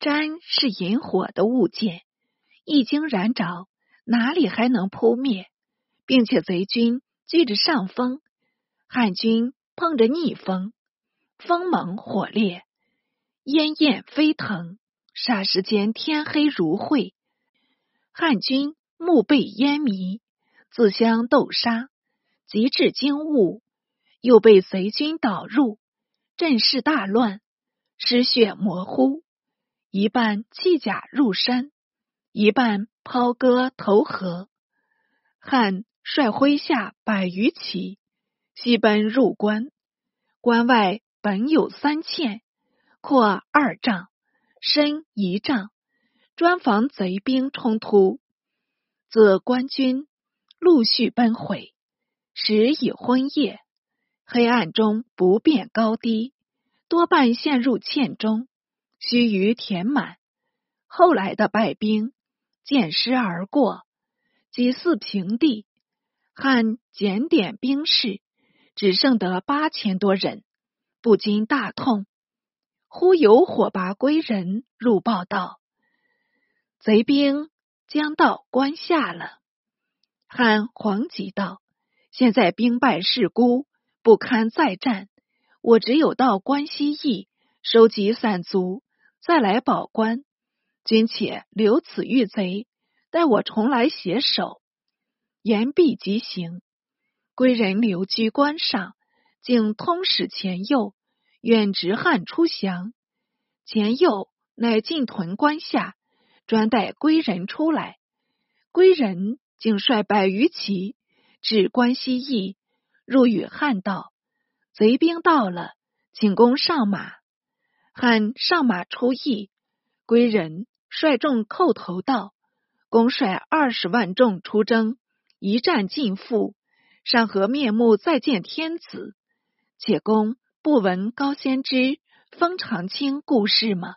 毡是引火的物件，一经燃着，哪里还能扑灭？并且贼军聚着上风，汉军碰着逆风，风猛火烈，烟焰飞腾，霎时间天黑如晦。汉军目被烟迷，自相斗杀，极致惊雾，又被贼军导入，阵势大乱，失血模糊。一半弃甲入山，一半抛戈投河。汉率麾下百余骑，西奔入关。关外本有三堑，阔二丈，深一丈，专防贼兵冲突。自官军陆续奔回，时已昏夜，黑暗中不辨高低，多半陷入堑中。须臾填满，后来的败兵见尸而过，几似平地。汉检点兵士，只剩得八千多人，不禁大痛。忽有火拔归人入报道，贼兵将到关下了。汉惶急道：“现在兵败势孤，不堪再战，我只有到关西邑收集散卒。”再来保关，君且留此御贼，待我重来携手。言毕即行。归人留居关上，竟通使前右，愿直汉出降。前右乃进屯关下，专待归人出来。归人竟率百余骑至关西邑，入与汉道：贼兵到了，请攻上马。汉上马出驿，归人率众叩头道：“公率二十万众出征，一战尽负，上何面目再见天子？且公不闻高仙芝、封长清故事吗？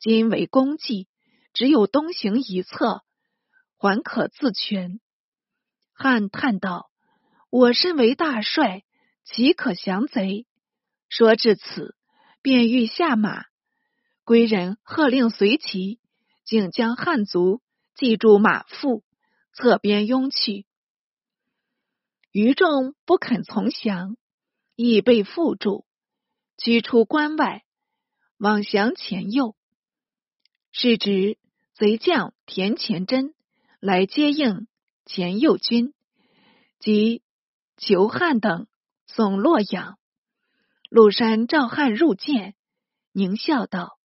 今为公计，只有东行一策，还可自全。”汉叹道：“我身为大帅，岂可降贼？”说至此。便欲下马，归人喝令随骑，竟将汉族系住马腹，侧边拥去。余众不肯从降，亦被缚住，驱出关外，往降前右。是指贼将田前真来接应前右军，及裘汉等送洛阳。陆山召汉入见，狞笑道：“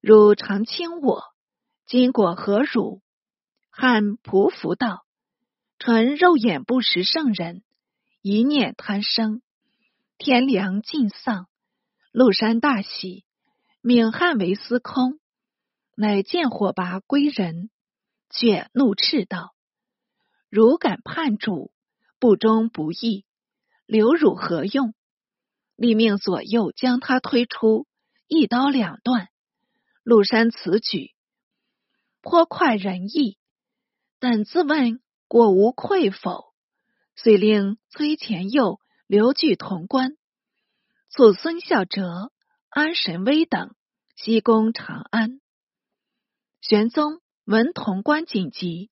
汝常轻我，今果何辱？”汉匍匐道：“臣肉眼不识圣人，一念贪生，天良尽丧。”陆山大喜，命汉为司空，乃见火拔归人，却怒斥道：“汝敢叛主，不忠不义，留汝何用？”立命左右将他推出，一刀两断。陆山此举颇快人意，但自问果无愧否？遂令崔前右留据潼关，促孙孝哲、安神威等西攻长安。玄宗闻潼关紧急，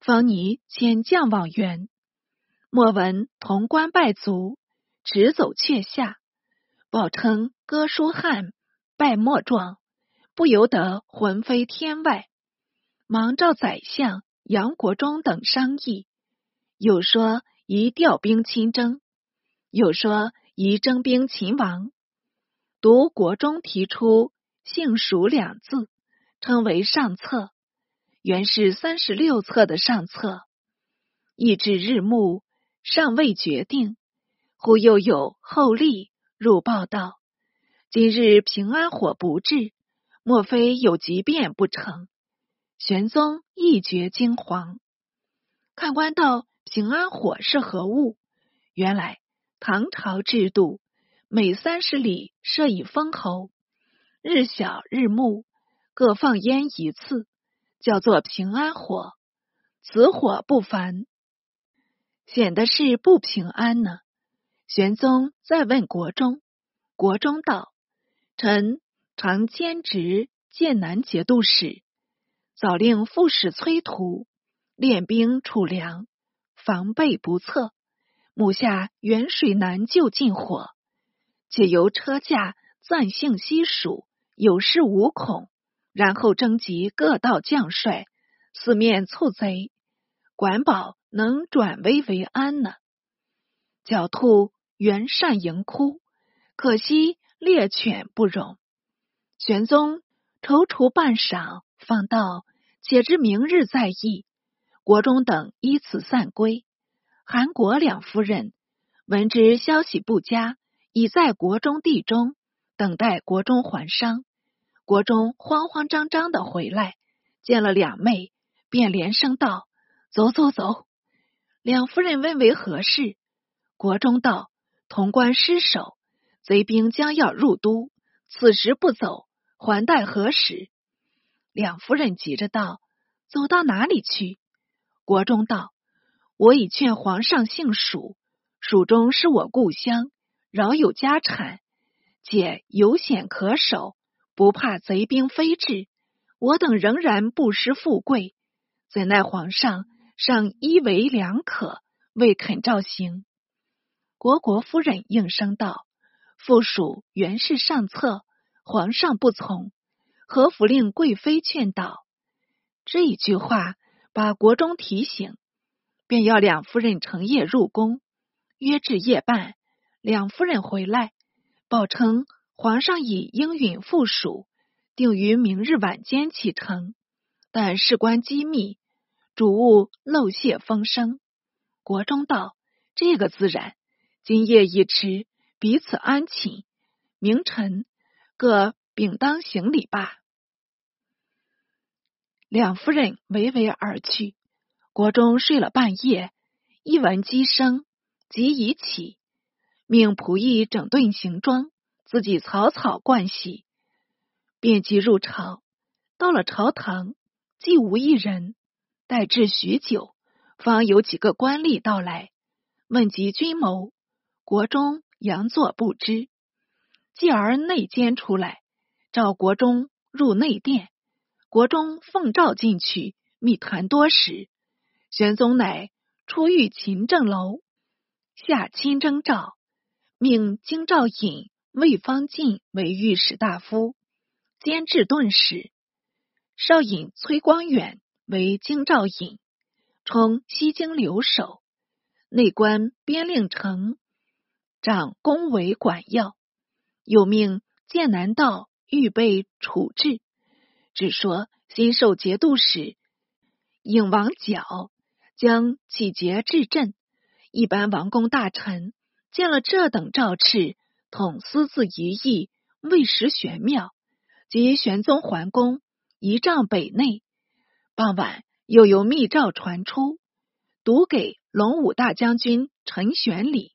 方拟遣将往援，莫闻潼关败卒。直走阙下，报称哥舒翰败莫状，不由得魂飞天外。忙召宰相杨国忠等商议，有说宜调兵亲征，有说宜征兵秦王。独国中提出“幸蜀”两字，称为上策。原是三十六策的上策，意至日暮，尚未决定。忽又有后例入报道：今日平安火不至，莫非有急变不成？玄宗一觉惊惶。看官道：平安火是何物？原来唐朝制度，每三十里设一封侯，日小日暮各放烟一次，叫做平安火。此火不凡，显得是不平安呢。玄宗再问国中，国中道：“臣常兼职剑南节度使，早令副使崔屠练兵储粮，防备不测。目下远水难救近火，且由车驾暂幸西蜀，有恃无恐。然后征集各道将帅，四面凑贼，管保能转危为安呢？狡兔袁善迎哭，可惜猎犬不容。玄宗踌躇半晌，方道：“且知明日再议。”国中等依此散归。韩国两夫人闻之消息不佳，已在国中地中等待国中还商。国中慌慌张张的回来，见了两妹，便连声道：“走走走！”两夫人问为何事，国中道：“潼关失守，贼兵将要入都，此时不走，还待何时？”两夫人急着道：“走到哪里去？”国中道：“我已劝皇上姓蜀，蜀中是我故乡，饶有家产，且有险可守。”不怕贼兵飞至，我等仍然不失富贵。怎奈皇上尚依为良可，未肯照行。国国夫人应声道：“附属原是上策，皇上不从，何府令贵妃劝导？”这一句话把国中提醒，便要两夫人成夜入宫。约至夜半，两夫人回来，报称。皇上已应允附属，定于明日晚间启程，但事关机密，主务漏泄风声。国中道：“这个自然。今夜已迟，彼此安寝，明晨各秉当行礼罢。”两夫人娓娓而去。国中睡了半夜，一闻鸡声，即已起，命仆役整顿行装。自己草草盥洗，便即入朝。到了朝堂，既无一人。待至许久，方有几个官吏到来，问及军谋。国中佯作不知。继而内监出来，召国中入内殿。国中奉诏进去，密谈多时。玄宗乃出御勤政楼，下亲征诏，命京兆尹。魏方进为御史大夫，兼制顿使；少尹崔光远为京兆尹，充西京留守。内官边令丞掌宫闱管要，又命剑南道预备处置。只说新授节度使尹王角将启节至镇，一般王公大臣见了这等诏敕。统私自一役，未识玄妙。及玄宗还宫，仪仗北内。傍晚，又有密诏传出，读给龙武大将军陈玄礼，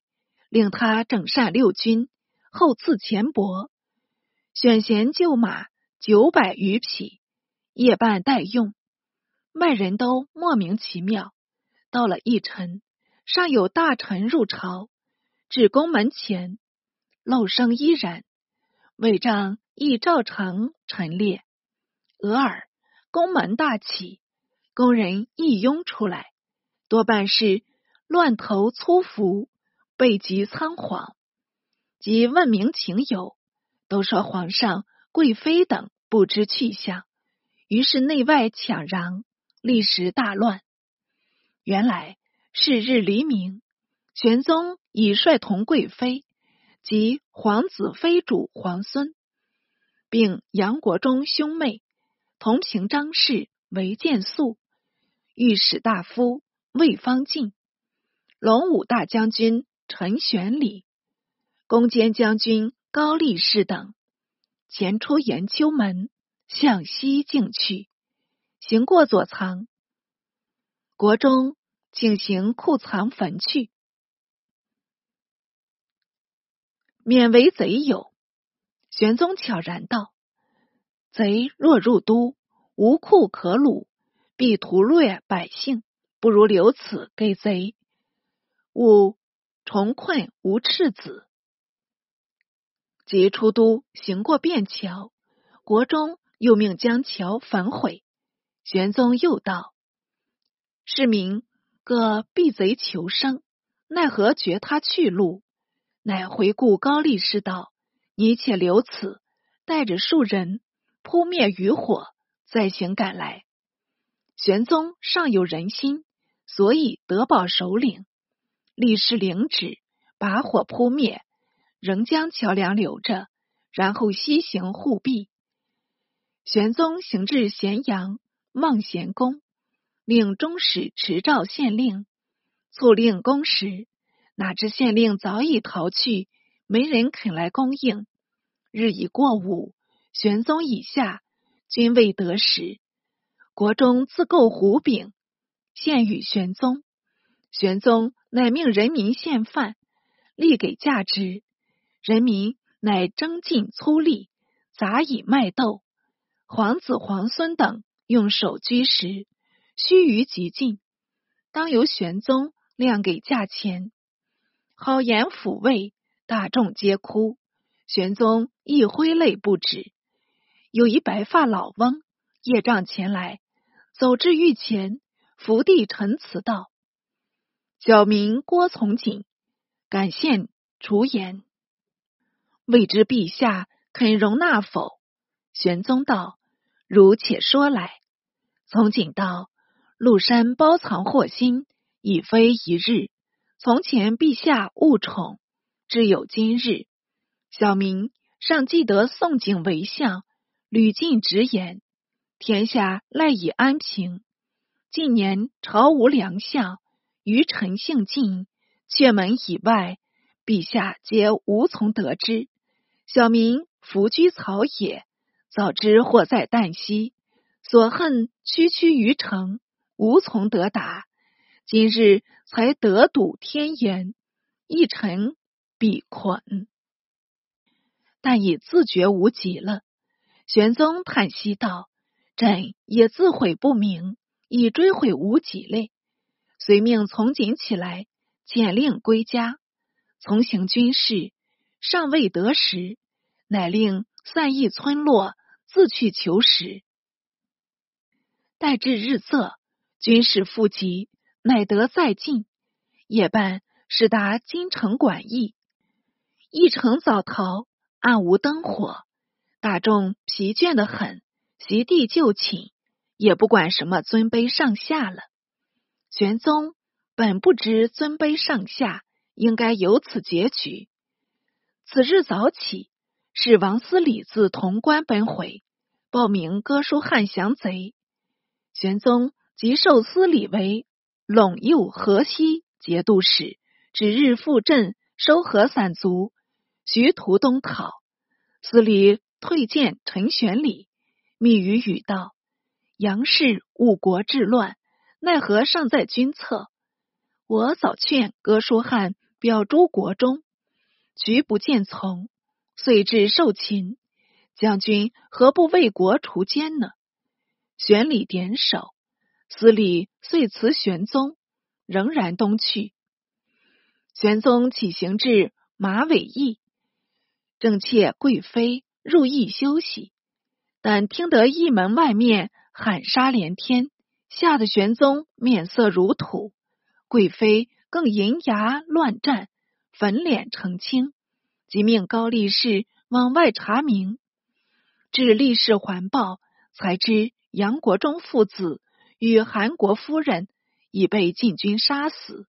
令他整善六军，后赐钱帛，选贤就马九百余匹，夜半待用。外人都莫名其妙。到了一晨，尚有大臣入朝，至宫门前。漏声依然，伪帐亦照常陈列。俄尔宫门大起，宫人一拥出来，多半是乱头粗服，背极仓皇。即问明情由，都说皇上、贵妃等不知去向，于是内外抢攘，历时大乱。原来是日黎明，玄宗已率同贵妃。及皇子妃主皇孙，并杨国忠兄妹同平张氏为建肃，御史大夫魏方进，龙武大将军陈玄礼，攻坚将军高力士等，前出延秋门，向西径去。行过左藏，国中请行库藏坟去。免为贼有。玄宗悄然道：“贼若入都，无库可掳，必屠掠百姓，不如留此给贼，勿重困无赤子。”即出都，行过便桥，国中又命将桥焚毁。玄宗又道：“是民各避贼求生，奈何绝他去路？”乃回顾高力士道：“你且留此，带着数人扑灭余火，再行赶来。”玄宗尚有人心，所以得保首领。力士领旨，把火扑灭，仍将桥梁留着，然后西行护壁。玄宗行至咸阳望贤宫，令中使持诏县令，促令公时。哪知县令早已逃去，没人肯来供应。日已过午，玄宗以下均未得食。国中自购胡饼，献与玄宗。玄宗乃命人民献饭，立给价之。人民乃蒸尽粗粝，杂以麦豆。皇子皇孙等用手居食，须臾即尽。当由玄宗量给价钱。好言抚慰，大众皆哭。玄宗亦挥泪不止。有一白发老翁夜杖前来，走至御前，伏地陈词道：“小民郭从景，感献除言，未知陛下肯容纳否？”玄宗道：“如且说来。”从景道：“禄山包藏祸心，已非一日。”从前陛下误宠，至有今日。小民尚记得宋景为相，屡进直言，天下赖以安平。近年朝无良相，余臣姓尽，阙门以外，陛下皆无从得知。小民伏居草野，早知祸在旦夕，所恨区区于城，无从得达。今日才得睹天颜，一臣必困，但已自觉无极了。玄宗叹息道：“朕也自悔不明，已追悔无几类。”遂命从锦起来，简令归家，从行军事，尚未得时，乃令散逸村落，自去求食。待至日色，军事复集。乃得再进，夜半使达京城馆驿，一城早逃，暗无灯火，大众疲倦的很，席地就寝，也不管什么尊卑上下了。玄宗本不知尊卑上下，应该由此结局。此日早起，使王思礼自潼关奔回，报名哥舒翰降贼。玄宗即授司礼为。陇右河西节度使，指日赴镇收合散卒，徐图东讨。司礼退见陈玄礼，密语语道：“杨氏误国治乱，奈何尚在军侧？我早劝哥舒翰表诸国中，局不见从，遂至受擒。将军何不为国除奸呢？”玄礼点首。司礼遂辞玄宗，仍然东去。玄宗起行至马尾驿，正妾贵妃入驿休息，但听得驿门外面喊杀连天，吓得玄宗面色如土。贵妃更银牙乱战，粉脸澄青，即命高力士往外查明。至力士环报，才知杨国忠父子。与韩国夫人已被禁军杀死。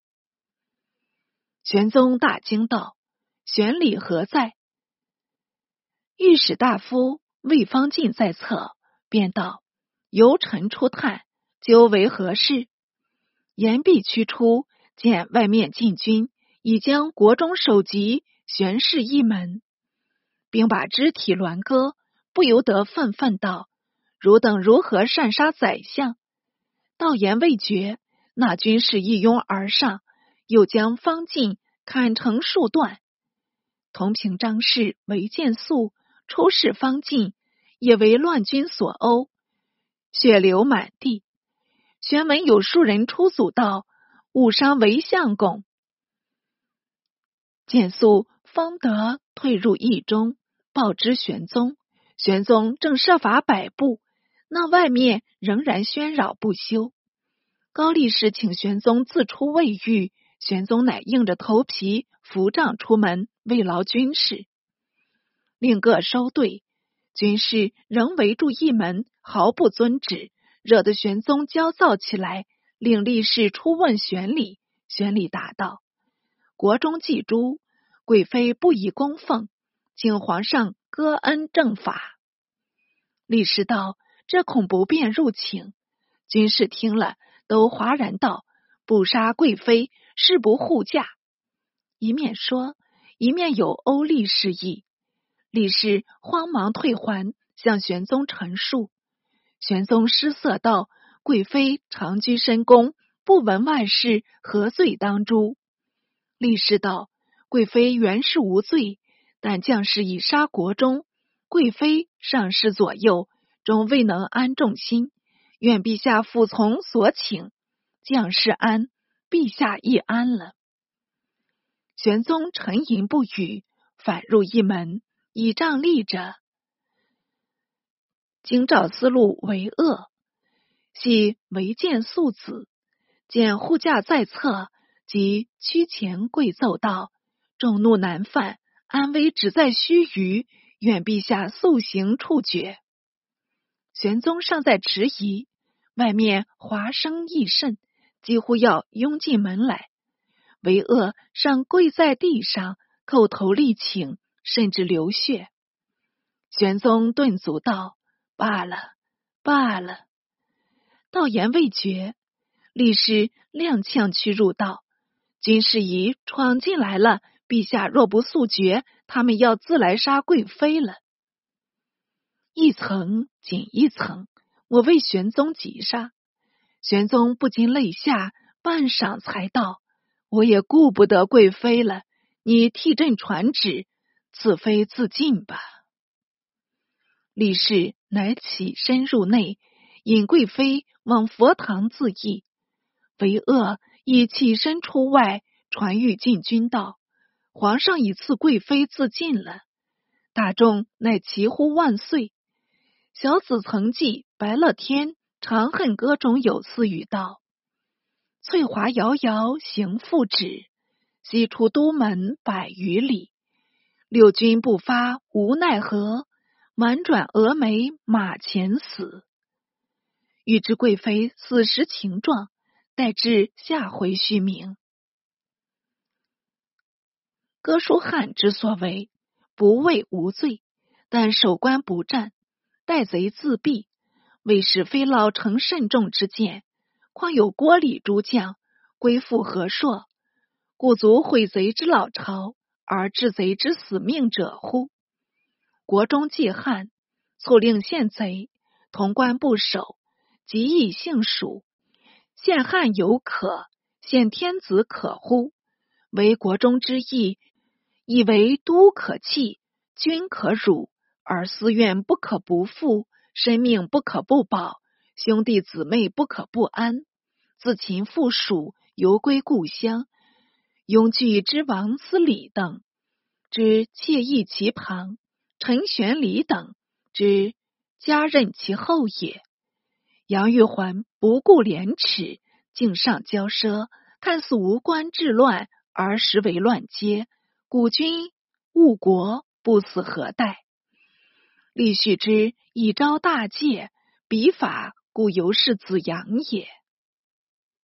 玄宗大惊道：“玄礼何在？”御史大夫魏方进在侧，便道：“由臣出探，究为何事？”言毕驱出，见外面禁军已将国中首级悬饰一门，并把肢体挛割，不由得愤愤道：“汝等如何擅杀宰相？”道言未绝，那军士一拥而上，又将方进砍成数段。同平张氏为见素，出使方进，也为乱军所殴，血流满地。玄门有数人出阻道，误伤为相公。简素方得退入驿中，报知玄宗。玄宗正设法摆布，那外面仍然喧扰不休。高力士请玄宗自出未遇，玄宗乃硬着头皮扶杖出门慰劳军士，令各收队。军士仍围住一门，毫不遵旨，惹得玄宗焦躁起来，令力士出问玄礼。玄礼答道：“国中祭诸，贵妃不宜供奉，请皇上割恩正法。”力士道：“这恐不便入请。”军士听了，都哗然道：“不杀贵妃，誓不护驾。”一面说，一面有欧力示意。李氏慌忙退还，向玄宗陈述。玄宗失色道：“贵妃长居深宫，不闻外事，何罪当诛？”李氏道：“贵妃原是无罪，但将士已杀国中，贵妃上侍左右，终未能安众心。愿陛下服从所请，将士安，陛下亦安了。”玄宗沉吟不语，反入一门。倚杖立着，京兆思路为恶，系违见素子，见护驾在侧，即屈前跪奏道：“众怒难犯，安危只在须臾，愿陛下速行处决。”玄宗尚在迟疑，外面哗声亦甚，几乎要拥进门来。为恶尚跪在地上，叩头力请。甚至流血，玄宗顿足道：“罢了，罢了。”道言未绝，立士踉跄去入道：“军士已闯进来了，陛下若不速决，他们要自来杀贵妃了。”一层紧一层，我为玄宗急杀。玄宗不禁泪下，半晌才道：“我也顾不得贵妃了，你替朕传旨。”自飞自尽吧。李氏乃起身入内，引贵妃往佛堂自缢。为恶亦起身出外，传谕禁军道：“皇上已赐贵妃自尽了。”大众乃齐呼万岁。小子曾记白乐天《长恨歌》中有词语道：“翠华遥遥行复止，西出都门百余里。”六军不发无奈何，婉转蛾眉马前死。欲知贵妃死时情状，待至下回续明。哥舒翰之所为，不畏无罪，但守关不战，待贼自毙，为使非老成慎重之见。况有郭李诸将归附何硕，故足毁贼之老巢。而治贼之死命者乎？国中忌汉，促令献贼，潼关不守，即以姓蜀。献汉有可，献天子可乎？为国中之义，以为都可弃，君可辱，而私怨不可不负，生命不可不保，兄弟姊妹不可不安。自秦复蜀，犹归故乡。拥具之王思礼等之妾意其旁，陈玄礼等之家任其后也。杨玉环不顾廉耻，敬上骄奢，看似无关治乱，而实为乱阶。古君误国，不死何待？立续之以昭大戒，笔法故犹是子阳也。